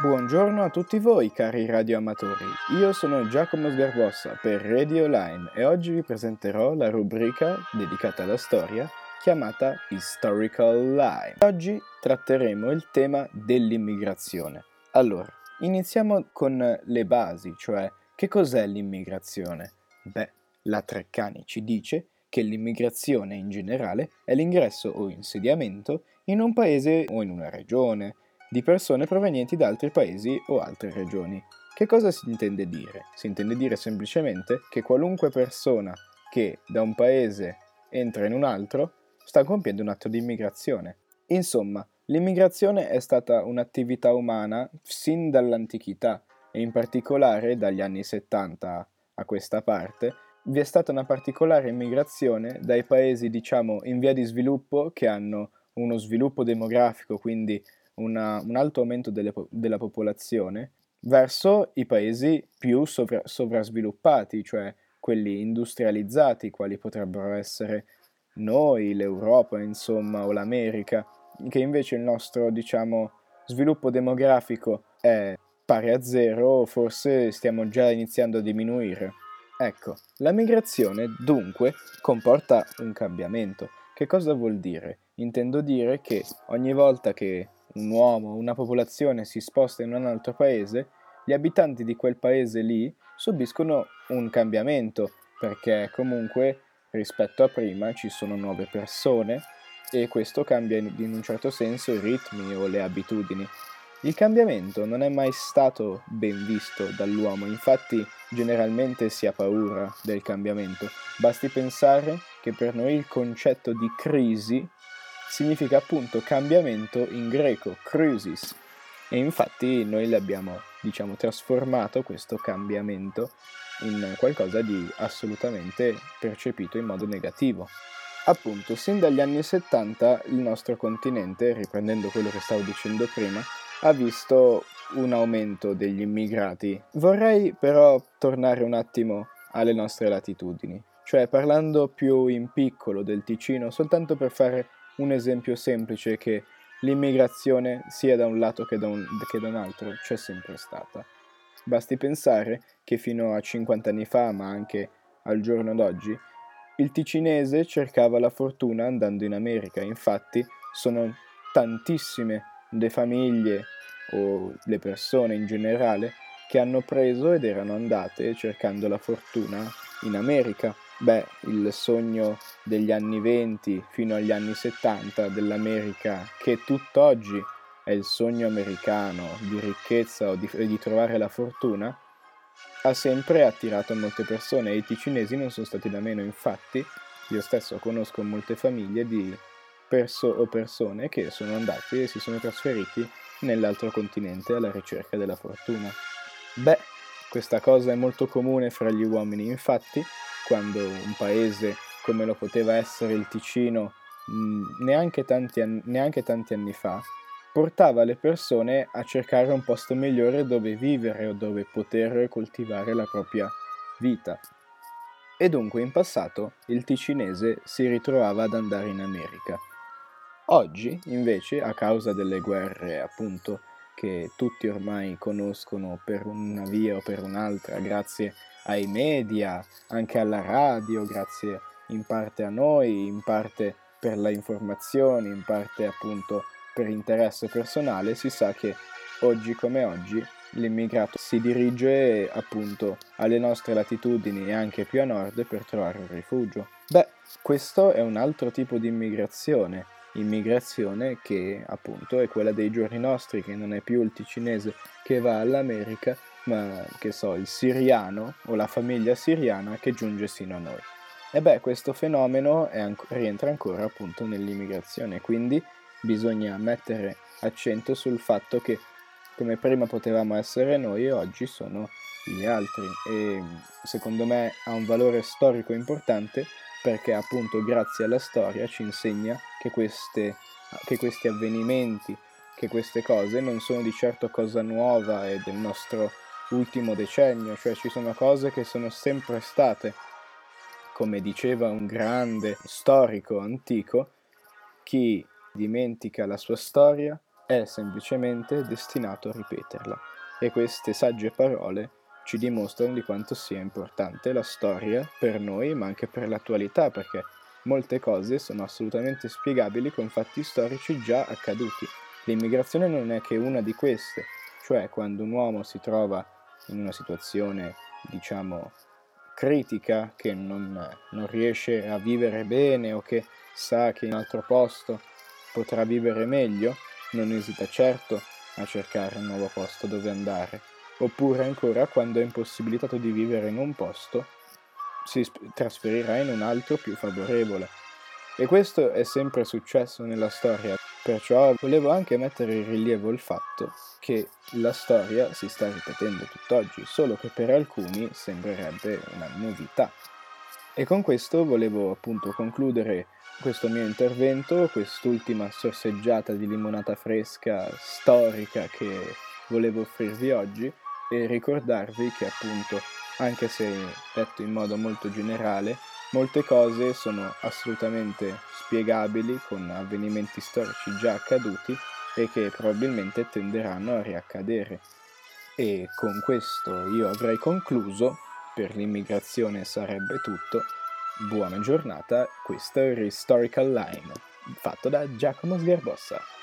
Buongiorno a tutti voi cari radioamatori, io sono Giacomo Sgarbossa per Radio Line e oggi vi presenterò la rubrica dedicata alla storia chiamata Historical Line. Oggi tratteremo il tema dell'immigrazione. Allora, iniziamo con le basi, cioè che cos'è l'immigrazione? Beh, la Treccani ci dice che l'immigrazione in generale è l'ingresso o insediamento in un paese o in una regione di persone provenienti da altri paesi o altre regioni. Che cosa si intende dire? Si intende dire semplicemente che qualunque persona che da un paese entra in un altro sta compiendo un atto di immigrazione. Insomma, l'immigrazione è stata un'attività umana sin dall'antichità e in particolare dagli anni 70 a questa parte vi è stata una particolare immigrazione dai paesi, diciamo, in via di sviluppo che hanno uno sviluppo demografico, quindi una, un alto aumento delle, della popolazione, verso i paesi più sovra, sovrasviluppati, cioè quelli industrializzati, quali potrebbero essere noi, l'Europa, insomma, o l'America, che invece il nostro, diciamo, sviluppo demografico è pari a zero, forse stiamo già iniziando a diminuire. Ecco, la migrazione dunque comporta un cambiamento. Che cosa vuol dire? Intendo dire che ogni volta che un uomo, una popolazione si sposta in un altro paese, gli abitanti di quel paese lì subiscono un cambiamento, perché comunque rispetto a prima ci sono nuove persone e questo cambia in un certo senso i ritmi o le abitudini. Il cambiamento non è mai stato ben visto dall'uomo, infatti generalmente si ha paura del cambiamento. Basti pensare che per noi il concetto di crisi significa appunto cambiamento in greco, crisis, e infatti noi l'abbiamo, diciamo, trasformato questo cambiamento in qualcosa di assolutamente percepito in modo negativo. Appunto, sin dagli anni 70 il nostro continente, riprendendo quello che stavo dicendo prima, ha visto un aumento degli immigrati. Vorrei però tornare un attimo alle nostre latitudini, cioè parlando più in piccolo del Ticino, soltanto per fare un esempio semplice che l'immigrazione sia da un lato che da un, che da un altro c'è sempre stata. Basti pensare che fino a 50 anni fa, ma anche al giorno d'oggi, il ticinese cercava la fortuna andando in America, infatti sono tantissime le famiglie o le persone in generale che hanno preso ed erano andate cercando la fortuna in America. Beh, il sogno degli anni 20 fino agli anni 70 dell'America, che tutt'oggi è il sogno americano di ricchezza o di, di trovare la fortuna, ha sempre attirato molte persone e i ticinesi non sono stati da meno. Infatti, io stesso conosco molte famiglie di perso- o persone che sono andati e si sono trasferiti nell'altro continente alla ricerca della fortuna. Beh, questa cosa è molto comune fra gli uomini, infatti, quando un paese come lo poteva essere il Ticino mh, neanche, tanti anni, neanche tanti anni fa, portava le persone a cercare un posto migliore dove vivere o dove poter coltivare la propria vita. E dunque in passato il ticinese si ritrovava ad andare in America Oggi, invece, a causa delle guerre, appunto, che tutti ormai conoscono per una via o per un'altra, grazie ai media, anche alla radio, grazie in parte a noi, in parte per la informazione, in parte appunto per interesse personale, si sa che oggi come oggi l'immigrato si dirige appunto alle nostre latitudini e anche più a nord per trovare un rifugio. Beh, questo è un altro tipo di immigrazione immigrazione che appunto è quella dei giorni nostri, che non è più il ticinese che va all'America, che so, il siriano o la famiglia siriana che giunge sino a noi. E beh, questo fenomeno anco- rientra ancora appunto nell'immigrazione, quindi bisogna mettere accento sul fatto che come prima potevamo essere noi, oggi sono gli altri e secondo me ha un valore storico importante perché appunto grazie alla storia ci insegna che, queste, che questi avvenimenti, che queste cose non sono di certo cosa nuova e del nostro ultimo decennio, cioè ci sono cose che sono sempre state. Come diceva un grande storico antico, chi dimentica la sua storia è semplicemente destinato a ripeterla. E queste sagge parole ci dimostrano di quanto sia importante la storia per noi, ma anche per l'attualità, perché molte cose sono assolutamente spiegabili con fatti storici già accaduti. L'immigrazione non è che una di queste, cioè quando un uomo si trova in una situazione, diciamo, critica, che non, non riesce a vivere bene o che sa che in altro posto potrà vivere meglio, non esita certo a cercare un nuovo posto dove andare, oppure ancora quando è impossibilitato di vivere in un posto, si trasferirà in un altro più favorevole. E questo è sempre successo nella storia, perciò volevo anche mettere in rilievo il fatto che la storia si sta ripetendo tutt'oggi, solo che per alcuni sembrerebbe una novità. E con questo volevo appunto concludere questo mio intervento, quest'ultima sorseggiata di limonata fresca storica che volevo offrirvi oggi e ricordarvi che appunto, anche se detto in modo molto generale, molte cose sono assolutamente spiegabili con avvenimenti storici già accaduti e che probabilmente tenderanno a riaccadere. E con questo io avrei concluso, per l'immigrazione sarebbe tutto, Buona giornata, questo è Historical Line, fatto da Giacomo Sgarbossa.